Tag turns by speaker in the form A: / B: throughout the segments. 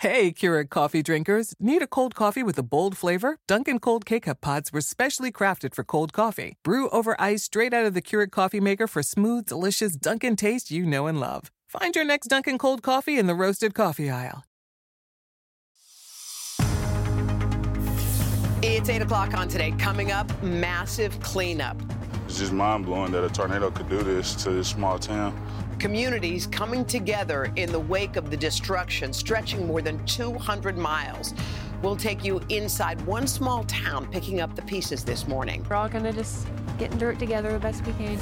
A: Hey, Keurig coffee drinkers. Need a cold coffee with a bold flavor? Dunkin' Cold K-Cup pods were specially crafted for cold coffee. Brew over ice straight out of the Keurig coffee maker for smooth, delicious Dunkin' taste you know and love. Find your next Dunkin' Cold coffee in the roasted coffee aisle.
B: It's 8 o'clock on today. Coming up, massive cleanup.
C: It's just mind blowing that a tornado could do this to this small town.
B: Communities coming together in the wake of the destruction stretching more than 200 miles. We'll take you inside one small town picking up the pieces this morning.
D: We're all gonna just get in dirt together the best we can.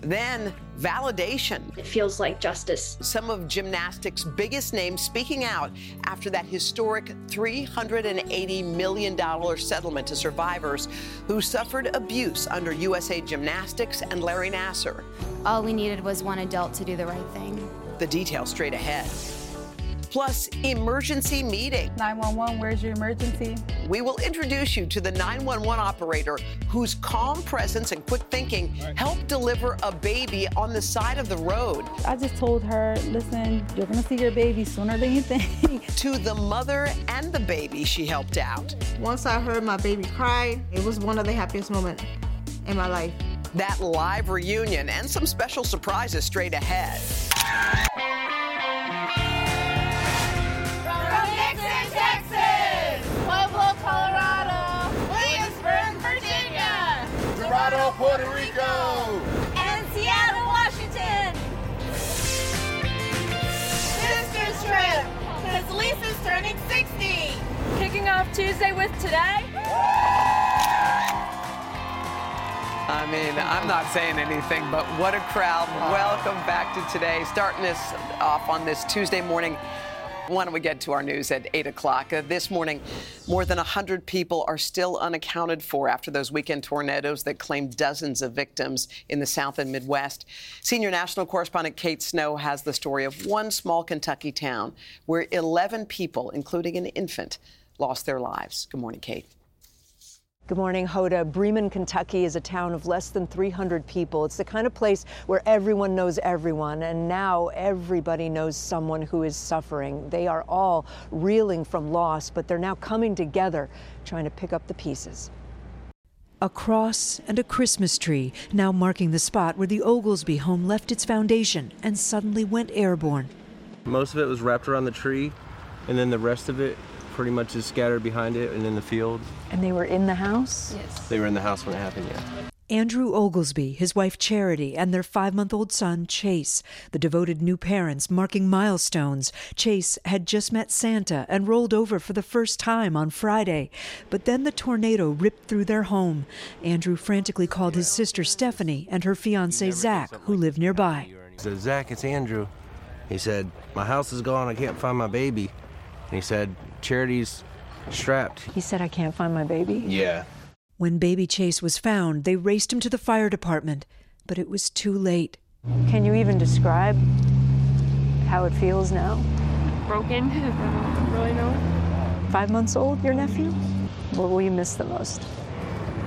B: Then validation.
E: It feels like justice.
B: Some of gymnastics' biggest names speaking out after that historic $380 million settlement to survivors who suffered abuse under USA Gymnastics and Larry Nassar.
F: All we needed was one adult to do the right thing.
B: The details straight ahead. Plus, emergency meeting.
G: 911, where's your emergency?
B: We will introduce you to the 911 operator whose calm presence and quick thinking helped deliver a baby on the side of the road.
G: I just told her, listen, you're gonna see your baby sooner than you think.
B: To the mother and the baby she helped out.
H: Once I heard my baby cry, it was one of the happiest moments in my life.
B: That live reunion and some special surprises straight ahead.
D: Kicking off Tuesday with today.
B: I mean, I'm not saying anything, but what a crowd. Uh-huh. Welcome back to today. Starting this off on this Tuesday morning. Why don't we get to our news at 8 o'clock? Uh, this morning, more than 100 people are still unaccounted for after those weekend tornadoes that claimed dozens of victims in the South and Midwest. Senior national correspondent Kate Snow has the story of one small Kentucky town where 11 people, including an infant, lost their lives. Good morning, Kate.
I: Good morning, Hoda. Bremen, Kentucky is a town of less than 300 people. It's the kind of place where everyone knows everyone, and now everybody knows someone who is suffering. They are all reeling from loss, but they're now coming together, trying to pick up the pieces. A cross and a Christmas tree now marking the spot where the Oglesby home left its foundation and suddenly went airborne.
J: Most of it was wrapped around the tree, and then the rest of it pretty much is scattered behind it and in the field.
I: And they were in the house?
D: Yes.
J: They were in the house when it happened, yeah.
I: Andrew Oglesby, his wife Charity, and their five month old son Chase, the devoted new parents marking milestones. Chase had just met Santa and rolled over for the first time on Friday. But then the tornado ripped through their home. Andrew frantically called his sister Stephanie and her fiance Zach, who live nearby.
J: He said, Zach, it's Andrew. He said, My house is gone. I can't find my baby. And he said, Charity's strapped.
I: He said, I can't find my baby?
J: Yeah.
I: When baby Chase was found, they raced him to the fire department, but it was too late. Can you even describe how it feels now?
D: Broken. I don't really know.
I: Five months old, your nephew? What will you miss the most?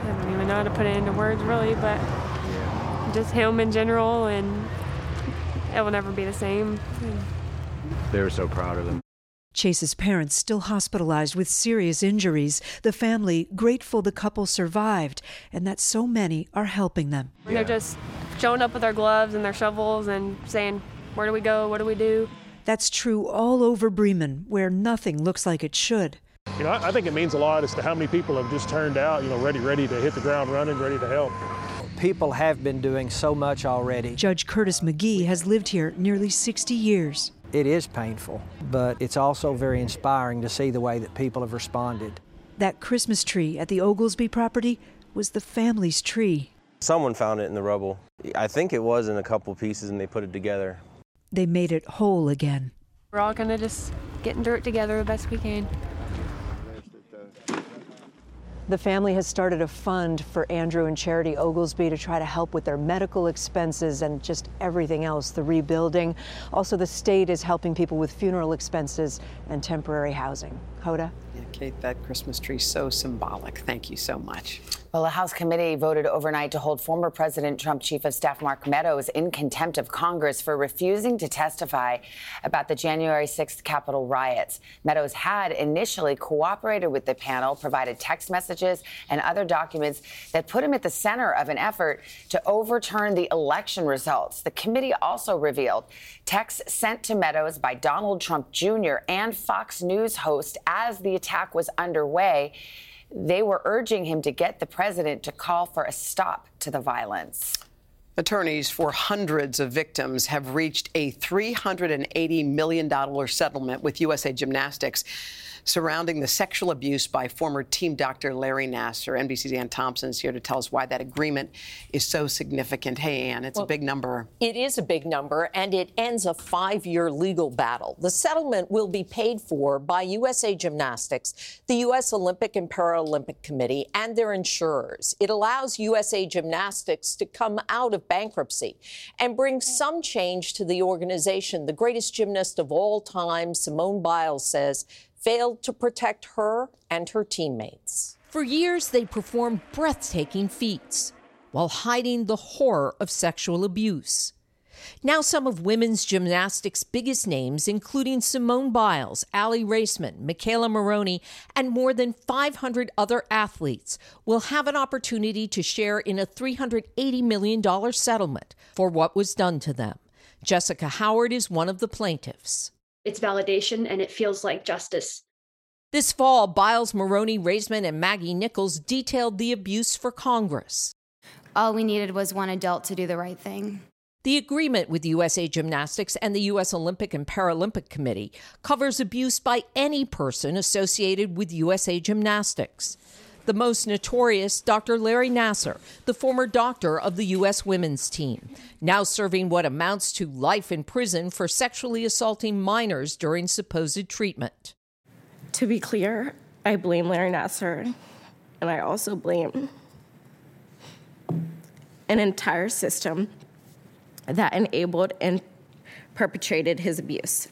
D: I don't even know how to put it into words, really, but just him in general, and it will never be the same.
J: They were so proud of him.
I: Chase's parents still hospitalized with serious injuries. The family grateful the couple survived and that so many are helping them.
D: They're just showing up with their gloves and their shovels and saying, Where do we go? What do we do?
I: That's true all over Bremen, where nothing looks like it should.
K: You know, I I think it means a lot as to how many people have just turned out, you know, ready, ready to hit the ground running, ready to help.
L: People have been doing so much already.
I: Judge Curtis McGee has lived here nearly 60 years.
L: It is painful, but it's also very inspiring to see the way that people have responded.
I: That Christmas tree at the Oglesby property was the family's tree.
J: Someone found it in the rubble. I think it was in a couple pieces and they put it together.
I: They made it whole again.
D: We're all gonna just get in dirt together the best we can.
I: The family has started a fund for Andrew and Charity Oglesby to try to help with their medical expenses and just everything else, the rebuilding. Also, the state is helping people with funeral expenses and temporary housing. Hoda?
B: Yeah, Kate, that Christmas tree so symbolic. Thank you so much.
E: Well, a House committee voted overnight to hold former President Trump Chief of Staff Mark Meadows in contempt of Congress for refusing to testify about the January 6th Capitol riots. Meadows had initially cooperated with the panel, provided text messages and other documents that put him at the center of an effort to overturn the election results. The committee also revealed texts sent to Meadows by Donald Trump Jr. and Fox News host as the attack was underway they were urging him to get the president to call for a stop to the violence.
B: Attorneys for hundreds of victims have reached a $380 million settlement with USA Gymnastics surrounding the sexual abuse by former team doctor Larry Nassar. NBC's Ann Thompson is here to tell us why that agreement is so significant. Hey, Ann, it's well, a big number.
M: It is a big number, and it ends a five year legal battle. The settlement will be paid for by USA Gymnastics, the U.S. Olympic and Paralympic Committee, and their insurers. It allows USA Gymnastics to come out of bankruptcy and bring some change to the organization. The greatest gymnast of all time, Simone Biles, says failed to protect her and her teammates.
N: For years, they performed breathtaking feats while hiding the horror of sexual abuse. Now, some of women's gymnastics' biggest names, including Simone Biles, Aly Raisman, McKayla Maroney, and more than 500 other athletes, will have an opportunity to share in a $380 million settlement for what was done to them. Jessica Howard is one of the plaintiffs.
O: It's validation and it feels like justice.
N: This fall, Biles, Maroney, Raisman, and Maggie Nichols detailed the abuse for Congress.
F: All we needed was one adult to do the right thing.
N: The agreement with USA Gymnastics and the U.S. Olympic and Paralympic Committee covers abuse by any person associated with USA Gymnastics. The most notorious, Dr. Larry Nassar, the former doctor of the U.S. women's team, now serving what amounts to life in prison for sexually assaulting minors during supposed treatment.
P: To be clear, I blame Larry Nassar, and I also blame an entire system that enabled and perpetrated his abuse.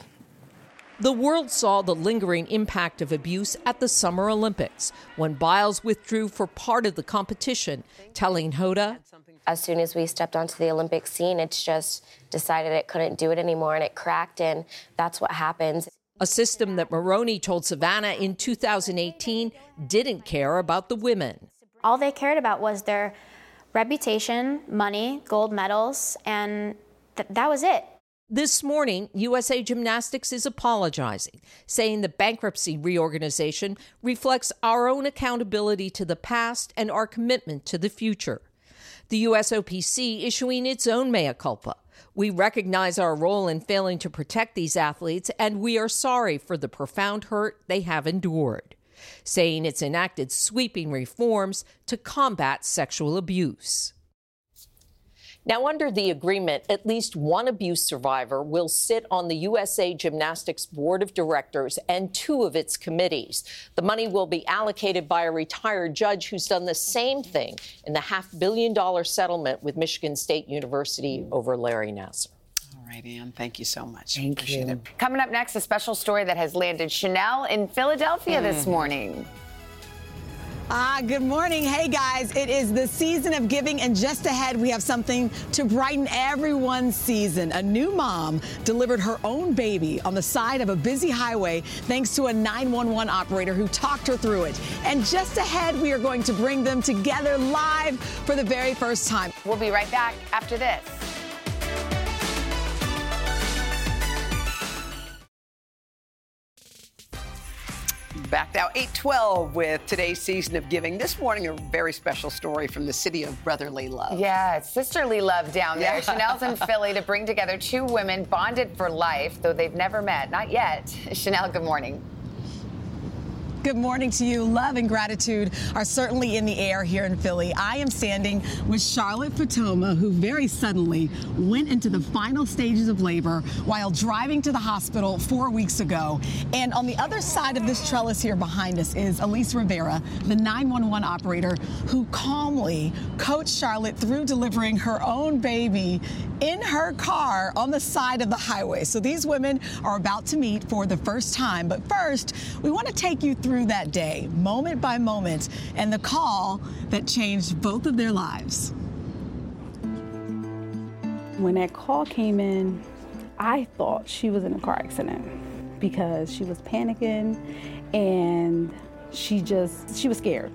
N: The world saw the lingering impact of abuse at the Summer Olympics when Biles withdrew for part of the competition, telling Hoda,
Q: As soon as we stepped onto the Olympic scene, it's just decided it couldn't do it anymore and it cracked, and that's what happens.
N: A system that Maroney told Savannah in 2018 didn't care about the women.
F: All they cared about was their reputation, money, gold medals, and th- that was it.
N: This morning, USA Gymnastics is apologizing, saying the bankruptcy reorganization reflects our own accountability to the past and our commitment to the future. The USOPC issuing its own mea culpa. We recognize our role in failing to protect these athletes, and we are sorry for the profound hurt they have endured, saying it's enacted sweeping reforms to combat sexual abuse.
M: Now, under the agreement, at least one abuse survivor will sit on the USA Gymnastics Board of Directors and two of its committees. The money will be allocated by a retired judge who's done the same thing in the half billion dollar settlement with Michigan State University over Larry Nassar.
B: All right, Ann, thank you so much.
E: Thank Appreciate you. It. Coming up next, a special story that has landed Chanel in Philadelphia mm. this morning.
R: Ah, good morning. Hey guys, it is the season of giving, and just ahead we have something to brighten everyone's season. A new mom delivered her own baby on the side of a busy highway thanks to a 911 operator who talked her through it. And just ahead, we are going to bring them together live for the very first time.
E: We'll be right back after this.
B: Back now, 812 with today's season of giving. This morning, a very special story from the city of brotherly love.
E: Yeah, it's sisterly love down there. Yeah. Chanel's in Philly to bring together two women bonded for life, though they've never met. Not yet. Chanel, good morning.
R: Good morning to you. Love and gratitude are certainly in the air here in Philly. I am standing with Charlotte Fatoma, who very suddenly went into the final stages of labor while driving to the hospital four weeks ago. And on the other side of this trellis here behind us is Elise Rivera, the 911 operator who calmly coached Charlotte through delivering her own baby in her car on the side of the highway. So these women are about to meet for the first time. But first, we want to take you through that day, moment by moment, and the call that changed both of their lives.
G: When that call came in, I thought she was in a car accident because she was panicking and she just she was scared.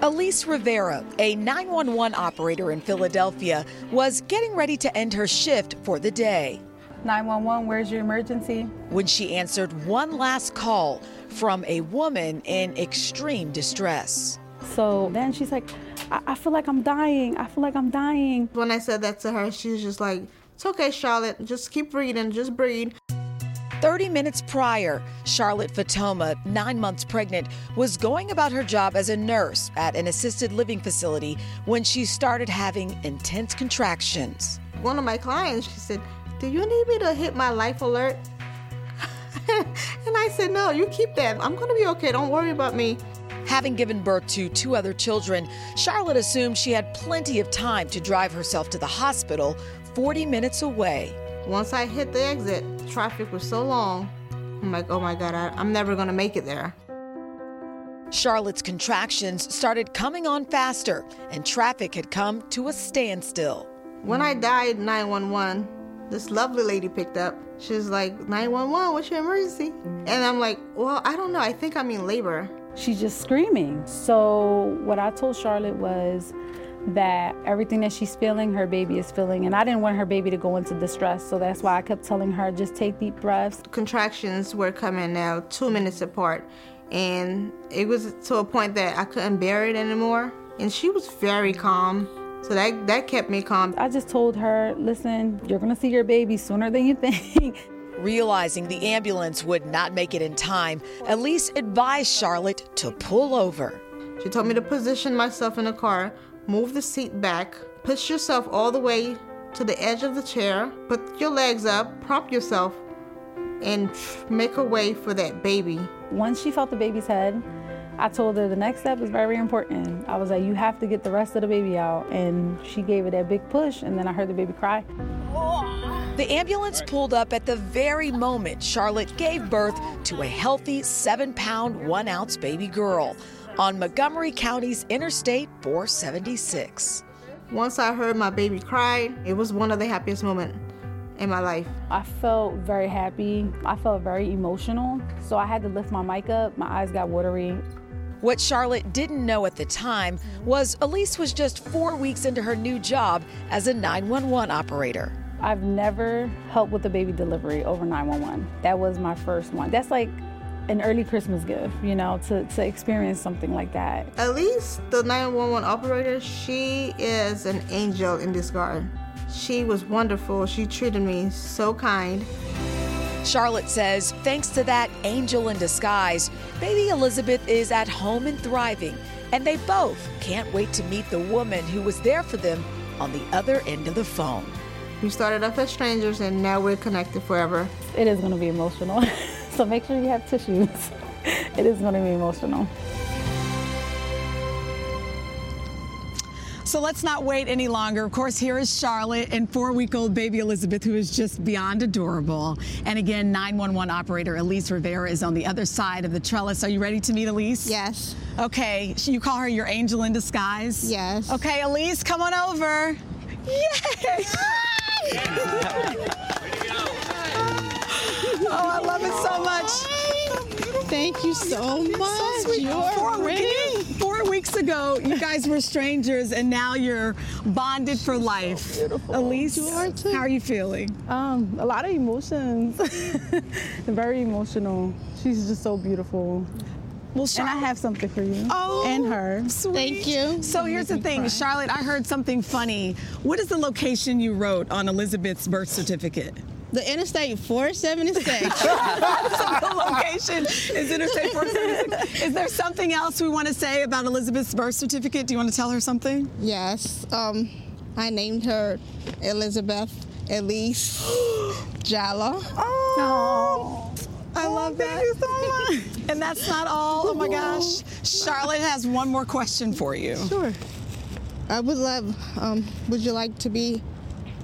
R: Elise Rivera, a 911 operator in Philadelphia, was getting ready to end her shift for the day.
G: 911, where's your emergency?
R: When she answered one last call from a woman in extreme distress.
G: So then she's like, I, I feel like I'm dying. I feel like I'm dying.
H: When I said that to her, she was just like, It's okay, Charlotte. Just keep breathing. Just breathe.
R: 30 minutes prior, Charlotte Fatoma, nine months pregnant, was going about her job as a nurse at an assisted living facility when she started having intense contractions.
H: One of my clients, she said, Do you need me to hit my life alert? and I said, No, you keep that. I'm going to be okay. Don't worry about me.
R: Having given birth to two other children, Charlotte assumed she had plenty of time to drive herself to the hospital 40 minutes away.
H: Once I hit the exit, traffic was so long. I'm like, oh my God, I, I'm never gonna make it there.
R: Charlotte's contractions started coming on faster, and traffic had come to a standstill.
H: When I died 911, this lovely lady picked up. She's like, 911, what's your emergency? And I'm like, well, I don't know. I think I'm in labor.
G: She's just screaming. So, what I told Charlotte was, that everything that she's feeling, her baby is feeling. And I didn't want her baby to go into distress. So that's why I kept telling her just take deep breaths.
H: Contractions were coming now two minutes apart. And it was to a point that I couldn't bear it anymore. And she was very calm. So that, that kept me calm.
G: I just told her, listen, you're going to see your baby sooner than you think.
R: Realizing the ambulance would not make it in time, Elise advised Charlotte to pull over.
H: She told me to position myself in the car move the seat back, push yourself all the way to the edge of the chair, put your legs up, prop yourself, and make a way for that baby.
G: Once she felt the baby's head, I told her the next step is very important. I was like, you have to get the rest of the baby out. And she gave it that big push, and then I heard the baby cry.
R: The ambulance pulled up at the very moment Charlotte gave birth to a healthy seven pound, one ounce baby girl on Montgomery County's Interstate 476.
H: Once I heard my baby cry, it was one of the happiest moments in my life.
G: I felt very happy. I felt very emotional. So I had to lift my mic up. My eyes got watery.
R: What Charlotte didn't know at the time was Elise was just four weeks into her new job as a 911 operator.
G: I've never helped with a baby delivery over 911. That was my first one. That's like an early Christmas gift, you know, to, to experience something like that.
H: Elise, the 911 operator, she is an angel in this garden. She was wonderful. She treated me so kind.
R: Charlotte says, thanks to that angel in disguise, baby Elizabeth is at home and thriving, and they both can't wait to meet the woman who was there for them on the other end of the phone.
H: We started off as strangers, and now we're connected forever.
G: It is going to be emotional. so make sure you have tissues. it is going to be emotional.
R: So let's not wait any longer. Of course, here is Charlotte and four week old baby Elizabeth, who is just beyond adorable. And again, 911 operator Elise Rivera is on the other side of the trellis. Are you ready to meet Elise?
H: Yes.
R: Okay. You call her your angel in disguise?
H: Yes.
R: Okay, Elise, come on over. Yay! Oh, I love it so much.
H: Thank you so much.
R: So
H: you're.
R: Four weeks ago, you guys were strangers, and now you're bonded for life.
H: Beautiful.
R: Elise, are how are you feeling?
G: Um, a lot of emotions. Very emotional. She's just so beautiful.
R: Well,
G: and I have something for you.
R: Oh,
G: and her.
R: Sweet.
H: Thank you.
R: So here's the thing, Charlotte. I heard something funny. What is the location you wrote on Elizabeth's birth certificate?
H: The Interstate 476.
R: the location is Interstate 476. Is there something else we want to say about Elizabeth's birth certificate? Do you want to tell her something?
H: Yes. Um, I named her Elizabeth Elise Jalla.
R: Oh. I love that. Thank you so much. And that's not all. Oh my gosh. Charlotte has one more question for you.
H: Sure. I would love, um, would you like to be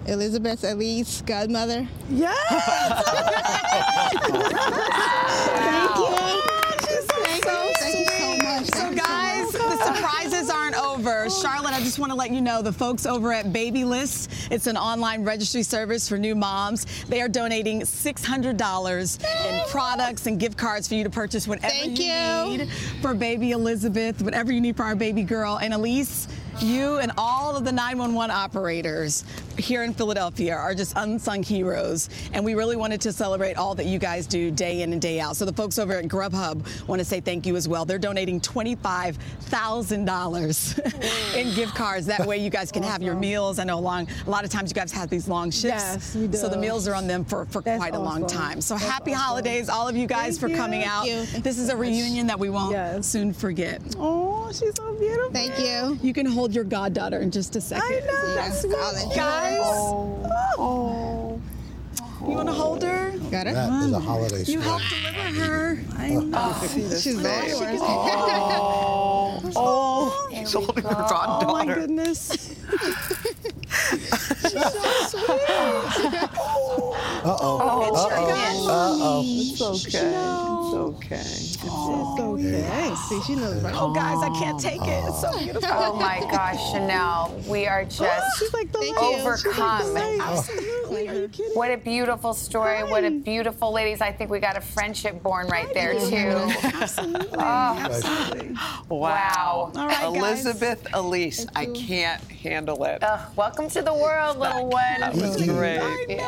H: Elizabeth Elise godmother?
R: Yes!
H: Thank you.
R: Oh, Thank
H: you. Thank you so much.
R: So,
H: Thank you so
R: guys,
H: much.
R: the surprises aren't over. Oh. Charlotte, I just want to let you know the folks over at Babylist, it's an online registry service for new moms. They are donating $600 in products and gift cards for you to purchase whatever
H: Thank
R: you,
H: you.
R: need for baby Elizabeth, whatever you need for our baby girl. And Elise, you and all of the 911 operators here in Philadelphia are just unsung heroes. And we really wanted to celebrate all that you guys do day in and day out. So the folks over at Grubhub want to say thank you as well. They're donating $25,000 in gift cards. That way you guys can have your meals. I know long, a lot of times you guys have these long shifts.
G: Yes, we do.
R: So the meals are on them for, for
G: That's
R: quite a long time. So
G: That's
R: happy
G: awesome.
R: holidays, all of you guys,
G: Thank
R: for
G: you.
R: coming out.
H: Thank you.
R: This is a reunion that we won't soon forget. Oh, she's so beautiful.
H: Thank you.
R: You can hold your goddaughter in just a second. I know,
H: that's sweet. I'll let you
R: Guys,
H: Oh. oh.
R: you want to hold her?
H: Got it?
S: That is a holiday
R: You
S: sweet.
R: helped deliver her. I know.
H: Oh, she's very yours.
B: Oh, oh, he's holding her goddaughter.
R: Oh my goodness.
S: Uh-oh.
B: Oh,
S: Uh-oh. Uh-oh.
B: It's okay. It's okay. It's
H: okay. See, she knows right.
R: Oh, guys, I can't take it. It's so beautiful.
E: Oh my gosh, Chanel, we are just
R: She's like the
H: Thank you.
E: overcome.
R: Absolutely. Are you kidding?
E: What a beautiful story. What a beautiful ladies. I think we got a friendship born right there too.
R: Absolutely.
E: Oh.
R: Absolutely.
E: Wow.
R: All right, guys.
B: Elizabeth Elise, I can't handle it.
E: Ugh, welcome to the world, little one.
B: That
E: one.
B: was great.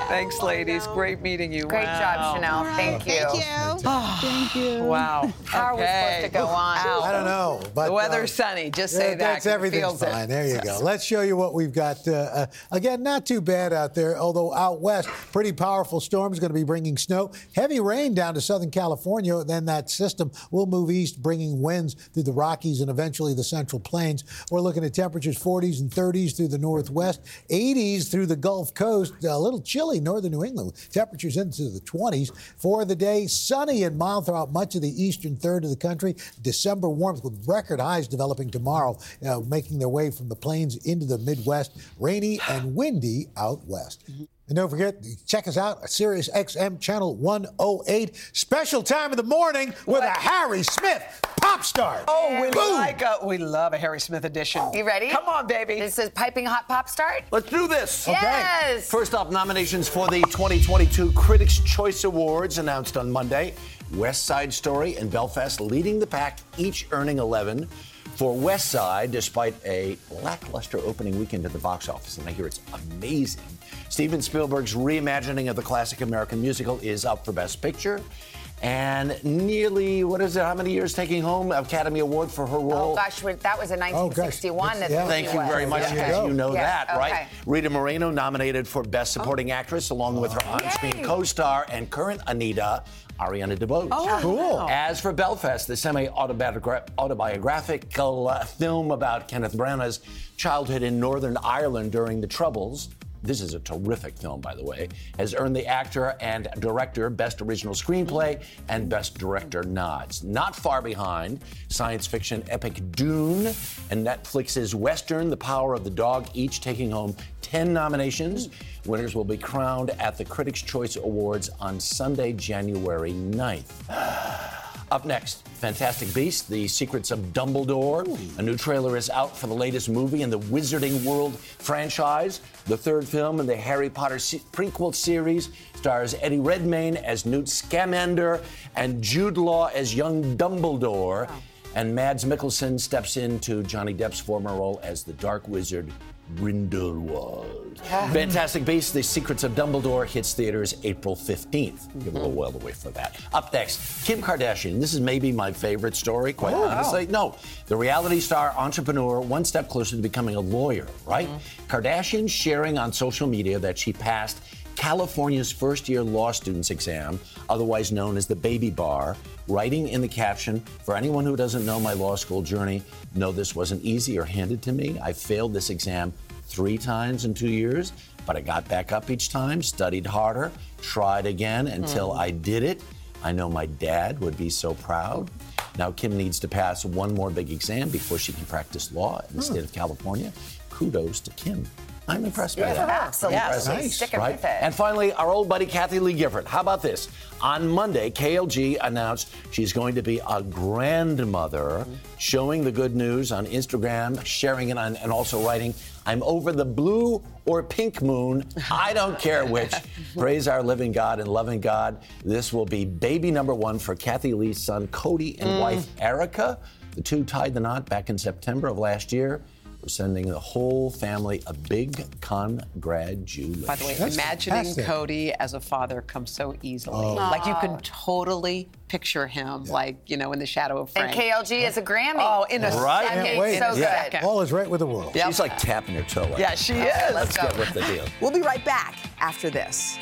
B: Thanks, ladies. Great meeting you.
E: Great
B: Wow.
E: job, Chanel. Thank you.
H: Thank you.
R: Thank you.
B: Wow.
E: How are we supposed to go on?
S: I don't know, but
B: The weather's
S: uh,
B: sunny. Just say
S: yeah,
B: that.
S: That's
B: 'cause it
S: everything's
B: feels it.
S: fine. There you go. Let's show you what we've got. Uh, uh, again, not too bad out there, although out west, pretty powerful storms going to be bringing snow, heavy rain down to Southern California. Then that system will move east, bringing winds through the Rockies and eventually the Central Plains. We're looking at temperatures 40s and 30s through the Northwest, 80s through the Gulf Coast. A little chilly northern New England. Temperatures into the 20s for the day. Sunny and mild throughout much of the eastern third of the country. December warmth with record highs developing tomorrow, uh, making their way from the plains into the Midwest. Rainy and windy out west. And don't forget, check us out, Sirius XM Channel 108. Special time of the morning with a Harry Smith pop star.
B: Oh, we
S: Boom.
B: like a, we love a Harry Smith edition.
E: You ready?
B: Come on, baby.
E: This is piping hot pop start.
T: Let's do this. Okay.
E: Yes.
T: First off, nominations for the 2022 Critics' Choice Awards announced on Monday. West Side Story and Belfast leading the pack, each earning 11. For West Side, despite a lackluster opening weekend at the box office, and I hear it's amazing, Steven Spielberg's reimagining of the classic American musical is up for Best Picture. And nearly, what is it, how many years taking home Academy Award for her role?
E: Oh gosh, that was in 1961. that
S: Yeah.
T: Thank you
E: was.
T: very much. As you know
E: Yeah,
T: that, right?
E: okay.
T: Rita Moreno nominated for Best
E: Oh.
T: Supporting Actress, along with her on-screen co-star and current Anita, Ariana DeBose.
E: Oh,
S: Cool.
T: As for Belfast, the semi-autobiographical uh, film about Kenneth Branagh's childhood in Northern Ireland during the Troubles. This is a terrific film, by the way. Has earned the actor and director Best Original Screenplay and Best Director nods. Not far behind, science fiction epic Dune and Netflix's Western The Power of the Dog, each taking home 10 nominations. Winners will be crowned at the Critics' Choice Awards on Sunday, January 9th. Up next, Fantastic Beasts, The Secrets of Dumbledore. A new trailer is out for the latest movie in the Wizarding World franchise. The third film in the Harry Potter se- prequel series stars Eddie Redmayne as Newt Scamander and Jude Law as young Dumbledore. And Mads Mikkelsen steps into Johnny Depp's former role as the Dark Wizard Grindelwald. Fantastic Beasts, The Secrets of Dumbledore hits theaters April 15th. Give a little mm-hmm. while away for that. Up next, Kim Kardashian. This is maybe my favorite story, quite
S: Oh,
T: honestly. No, the reality star entrepreneur, one step closer to becoming a lawyer, right? Mm-hmm. Kardashian sharing on social media that she passed California's first year law students exam, otherwise known as the baby bar, writing in the caption, for anyone who doesn't know my law school journey, no, this wasn't easy or handed to me. I failed this exam three times in two years, but I got back up each time, studied harder, tried again until
U: Mm.
T: I did it. I know my dad would be so proud. Now, Kim needs to pass one more big exam before she can practice law in the state of California. Kudos to Kim. I'm impressed by
E: Yeah,
T: that.
E: absolutely.
T: Impressive,
E: Nice. Sticking
T: right?
E: with it.
T: And finally, our old buddy Kathie Lee Gifford. How about this? On Monday, KLG announced she's going to be a grandmother, showing the good news on Instagram, sharing it on, and also writing, I'm over the blue or pink moon. I don't care which. Praise our living God and loving God. This will be baby number one for Kathie Lee's son, Cody, and
B: Mm.
T: wife, Erica. The two tied the knot back in September of last year. We're sending the whole family a big congratulations.
B: By the way, imagining Cody as a father comes so easily.
T: Oh.
B: Like you can totally picture him, like you know, in the shadow of
E: And KLG is a Grammy.
B: Oh, in a
T: Right?
B: second.
T: Can't wait.
E: So good.
T: Yeah.
S: All is right with the world.
T: She's like tapping her toe. Like,
B: Yeah, she
T: Okay,
B: is.
T: Let's get with the deal.
B: We'll be right back after this.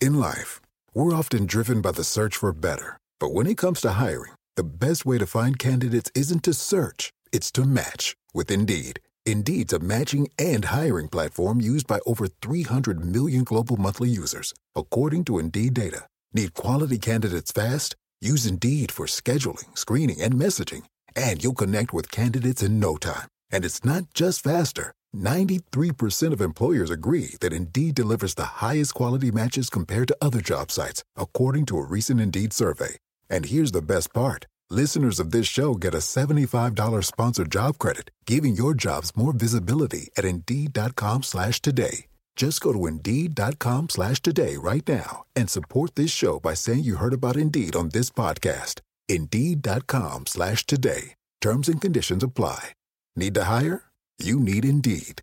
U: In life, we're often driven by the search for better. But when it comes to hiring, the best way to find candidates isn't to search, it's to match with Indeed. Indeed's a matching and hiring platform used by over 300 million global monthly users, according to Indeed data. Need quality candidates fast? Use Indeed for scheduling, screening, and messaging, and you'll connect with candidates in no time. And it's not just faster. 93% of employers agree that Indeed delivers the highest quality matches compared to other job sites, according to a recent Indeed survey. And here's the best part. Listeners of this show get a $75 sponsored job credit, giving your jobs more visibility at Indeed.com slash today. Just go to Indeed.com slash today right now and support this show by saying you heard about Indeed on this podcast. Indeed.com slash today. Terms and conditions apply. Need to hire? You need Indeed.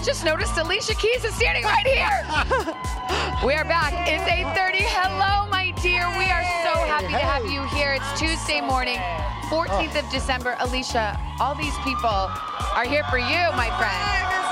V: I just noticed Alicia Keys is standing right here. we are back. It's 8:30. Hello, my dear. We are so happy to have you here. It's Tuesday morning, 14th of December. Alicia, all these people are here for you, my friend.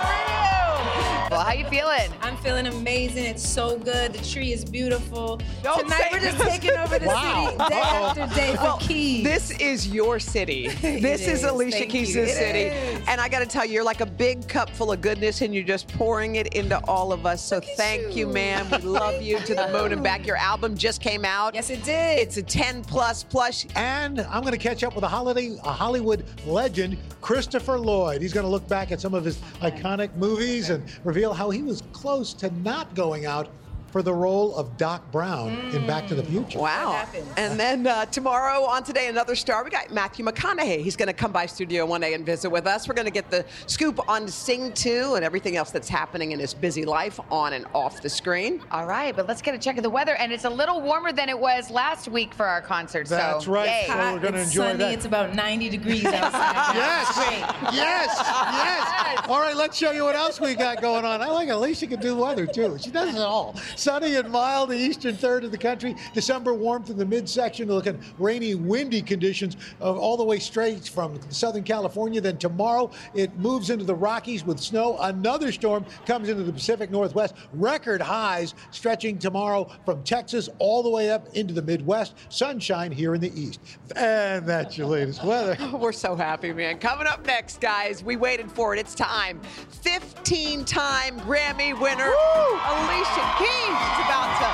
V: Well, how you feeling?
W: I'm feeling amazing. It's so good. The tree is beautiful.
B: Don't
W: Tonight
B: say
W: we're just
B: this.
W: taking over the
B: Wow.
W: city day after day for
B: Well,
W: Keys.
B: This is your city. This
W: It
B: is
W: is.
B: Alicia
W: Thank
B: Keys'
W: you. It
B: city.
W: is.
B: And I got to tell you, you're like a big cup full of goodness and you're just pouring it into all of us. So thank you, ma'am. We love you to the moon and back. Your album just came out. Yes,
W: it did.
B: It's a 10 plus plus.
S: And I'm going to catch up with a holiday, a Hollywood legend, Christopher Lloyd. He's going to look back at some of his iconic movies and reveal how he was close to not going out for the role of Doc Brown in Back to the Future.
B: Wow. And then uh, tomorrow on Today, another star, we got Matthew McConaughey. He's going to come by Studio 1A and visit with us. We're going to get the scoop on Sing 2 and everything else that's happening in his busy life on and off the screen.
V: All right, but let's get a check of the weather, and it's a little warmer than it was last week for our concert.
S: That's
V: so,
S: right.
V: yay.
S: So we're going to
W: it's
S: enjoy
W: sunny.
S: that.
W: It's about 90 degrees outside.
S: Yes,
W: Great.
S: yes, yes. All right, let's show you what else we got going on. I like Alicia can do weather too. She does it all. Sunny and mild, the eastern third of the country. December warmth in the midsection. Looking rainy, windy conditions uh, all the way straight from Southern California. Then tomorrow it moves into the Rockies with snow. Another storm comes into the Pacific Northwest. Record highs stretching tomorrow from Texas all the way up into the Midwest. Sunshine here in the east. And that's your latest weather.
B: We're so happy, man. Coming up next, guys, we waited for it. It's time. 15 time Grammy winner, Alicia Keys, is about to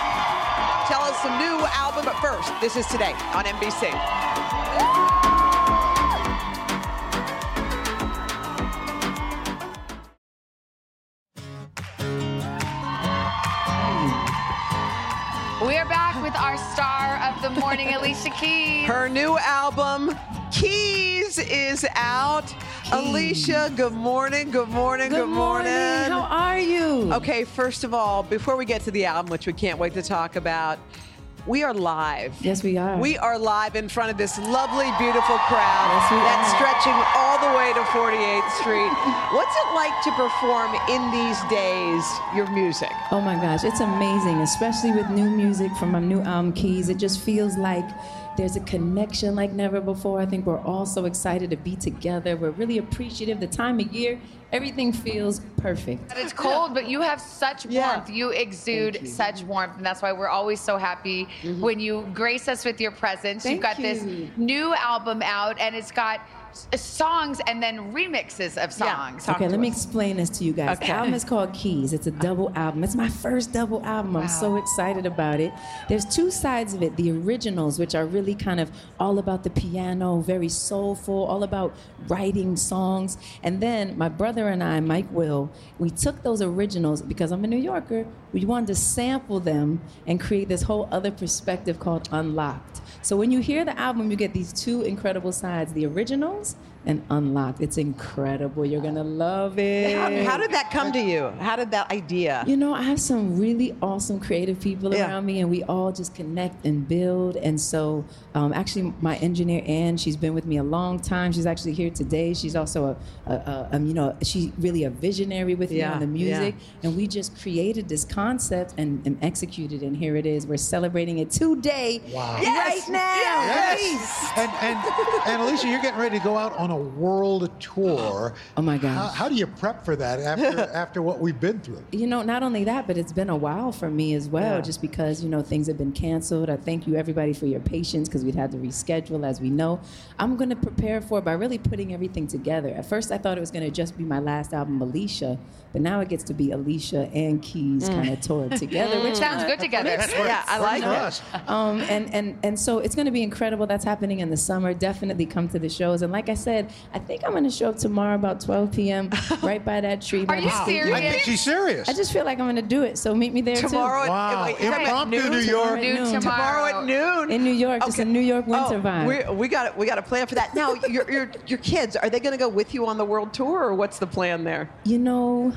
B: tell us some new album. But first, this is today on NBC.
V: We are back with our star of the morning, Alicia Keys.
B: Her new album, Keys, is out. Alicia, good morning, good morning, good,
X: Good morning. How
B: are you? Okay, first of all, before we get to the album, which we can't wait to talk about, we are live.
X: Yes, we are.
B: We are live in front of this lovely, beautiful crowd
X: Yes,
B: that's
X: are.
B: stretching all the way to 48th Street. What's it like to perform in these days your music?
X: Oh my gosh, it's amazing, especially with new music from my new album Keys. It just feels like there's a connection like never before. I think we're all so excited to be together. We're really appreciative. The time of year, everything feels perfect.
V: It's cold, but you have such warmth. You exude such warmth, and that's why we're always so happy when you grace us with your presence. You've
X: Thank
V: got this new album out, and it's got s- songs and then remixes of songs.
X: Okay, let me explain this to you guys.
V: Okay.
X: The album is called Keys. It's a uh-huh. double album. It's my first double album. I'm so excited about it. There's two sides of it the originals, which are really kind of all about the piano, very soulful, all about writing songs. And then my brother and I, Mike Will, we took those originals because I'm a New Yorker. We wanted to sample them and create this whole other perspective called Unlocked. So when you hear the album, you get these two incredible sides the originals and Unlocked. It's incredible. You're going to love it.
B: How, how did that come to you? How did that idea?
X: You know, I have some really awesome creative people
B: Yeah.
X: around me, and we all just connect and build. And so, um, actually, my engineer Ann, she's been with me a long time. She's actually here today. She's also a, a, a um, you know, she's really a visionary with me on the
B: yeah.
X: music. And we just created this concept and, and executed, and here it is. We're celebrating it today,
S: Wow.
X: right now.
S: Yes. And, and, and Alicia, you're getting ready to go out on a world tour.
X: Oh my gosh.
S: How, how do you prep for that after after what we've been through?
X: You know, not only that, but it's been a while for me as well,
S: Yeah.
X: just because, you know, things have been canceled. I thank you, everybody, for your patience because we'd had to reschedule, as we know. I'm going to prepare for it by really putting everything together. At first, I thought it was going to just be my last album, Alicia, but now it gets to be Alicia and Keys
V: Mm.
X: kind of toured together, which
V: Sounds good together.
B: Yeah, I like it.
X: um, and, and, and so it's going to be incredible. That's happening in the summer. Definitely come to the shows. And like I said, I think I'm going to show up tomorrow about 12 p.m. right by that tree. by
V: Are
X: the
V: you
X: stage.
V: serious? I think
S: she's serious.
X: I just feel like I'm going to do it. So meet me there
B: Tomorrow
X: too.
B: at- Wow. wait, is that at Impromptu noon? New York.
X: Noon
B: Tomorrow at noon?
X: In New York, just a New York oh, winter
B: oh,
X: vibe.
B: We, we got we got a plan for that. Now, your, your your kids are they going to go with you on the world tour, or what's the plan there?
X: You know,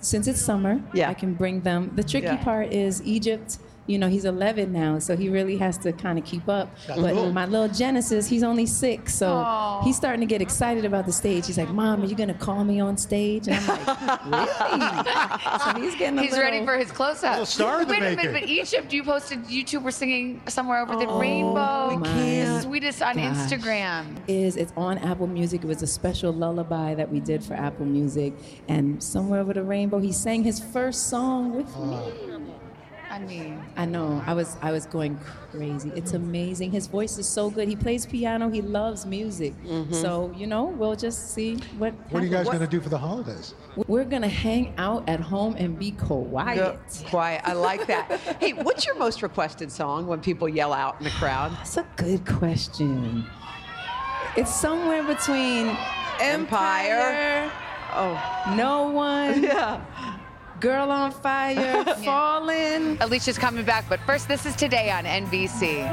X: since it's summer,
B: Yeah.
X: I can bring them. The tricky
B: Yeah.
X: part is Egypt. You know, he's 11 now, so he really has to kind of keep up.
S: That's
X: but
S: cool.
X: my little Genesis, he's only six, so
V: Aw.
X: he's starting to get excited about the stage. He's like, "Mom, are you gonna call me on stage?" And I'm like, "Really?" so he's getting a
V: He's
X: little,
V: ready for his close-up.
S: Star in the
V: Wait a
S: making.
V: minute, but Egypt, you posted you two were singing somewhere over the
X: Oh,
V: rainbow. The sweetest on
X: gosh.
V: Instagram.
X: is it's on Apple Music. It was a special lullaby that we did for Apple Music, and somewhere over the rainbow, he sang his first song with uh, me.
V: I mean,
X: I know. I was I was going crazy. It's amazing. His voice is so good. He plays piano. He loves music. Mm-hmm. So you know, we'll just see what.
S: What are you guys
X: happens.
S: going to do for the holidays?
X: We're gonna hang out at home and be quiet.
B: Go- quiet. I like that. hey, what's your most requested song when people yell out in the crowd?
X: That's a good question. It's somewhere between
B: Empire.
X: Empire, oh, No One,
B: Yeah.
X: Girl on Fire, Falling.
V: Alicia's coming back, but first, this is today on NBC.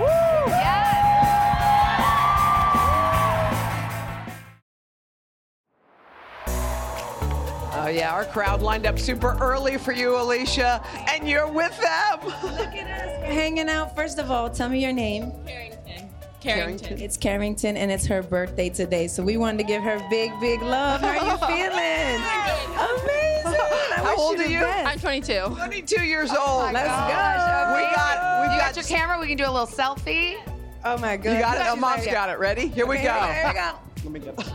B: Oh yeah, our crowd lined up super early for you, Alicia, and you're with them.
X: Look at us hanging out. First of all, tell me your name.
Y: Carrington.
X: Carrington. It's Carrington, and it's her birthday today, so we wanted to give her big, big love. How are you feeling? Amazing. I
B: How old are you?
X: best.
Y: I'm 22.
B: 22 years oh old.
X: Let's
V: Gosh,
X: go.
B: We got, we've
V: You
B: got,
V: got your camera. We can do a little selfie.
X: Oh my
B: You
X: goodness.
B: got it. Oh,
X: She's
B: mom's
X: like-
B: got it. Ready? Here we
X: Okay,
B: go.
X: Here we go.
B: Let me go.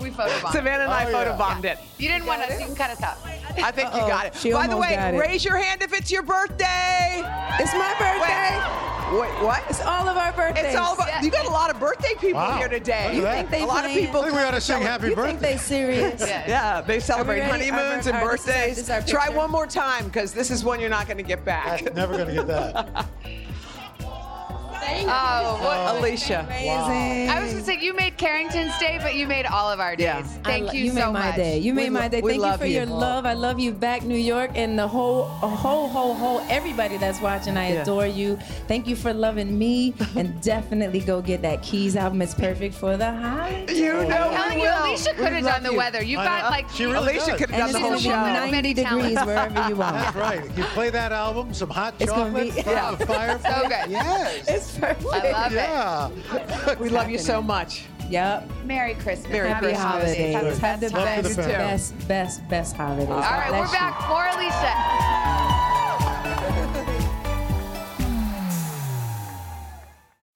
V: We photobombed.
B: Savannah and I
S: Oh, yeah.
B: photobombed it.
V: You didn't want us. You can cut us out.
B: I think you
X: Uh-oh.
B: got it.
X: She
B: By the
X: almost
B: way,
X: got it.
B: raise your hand if it's your birthday.
X: It's my birthday.
B: Wait, what?
X: It's all of our birthdays.
B: It's all about. You got a lot of birthday people
S: Wow.
B: here today.
S: You
X: think they
B: a lot of people.
S: I think we ought to sing
B: cele-
S: happy
X: you
S: birthday.
X: think they serious?
V: Yeah.
B: Yeah, they celebrate honeymoons
X: Our-
B: and
X: our- this
B: birthdays.
X: this is our
B: Try one more time because this is one you're not going to get back.
S: Never going to get that.
Z: Thank
B: Oh,
Z: you.
B: what Alicia.
Z: Amazing.
E: I was gonna say you made Carrington's day, but you made all of our days.
X: I
E: Thank
X: lo-
E: you,
X: you
E: so
X: made my
E: much.
X: day. You made my day. Thank you for your love. I love you back, New York, and the whole, whole, whole, whole, everybody that's watching. I
B: Yeah.
X: adore you. Thank you for loving me, and definitely go get that Keys album. It's perfect for the holidays.
B: You
E: I'm telling you, Alicia could have done the weather. You've
S: I
E: got
S: know.
E: like
S: She really
B: Alicia could have done the whole show.
E: woman of many
X: 90 degrees wherever you want.
S: That's right. You play that album, some hot
X: It's
S: chocolate,
X: be-
S: from
X: Yeah.
S: the fireplace.
E: So good.
S: Yes.
X: It's perfect.
E: I love it.
S: yeah.
B: We love you so much.
X: Yep.
E: Merry Christmas.
B: Merry
X: Happy
B: Christmas.
X: holidays.
E: Have the
X: Have the
S: Love for the
X: best, best, best, best holidays.
E: All right, we're back. More Alicia.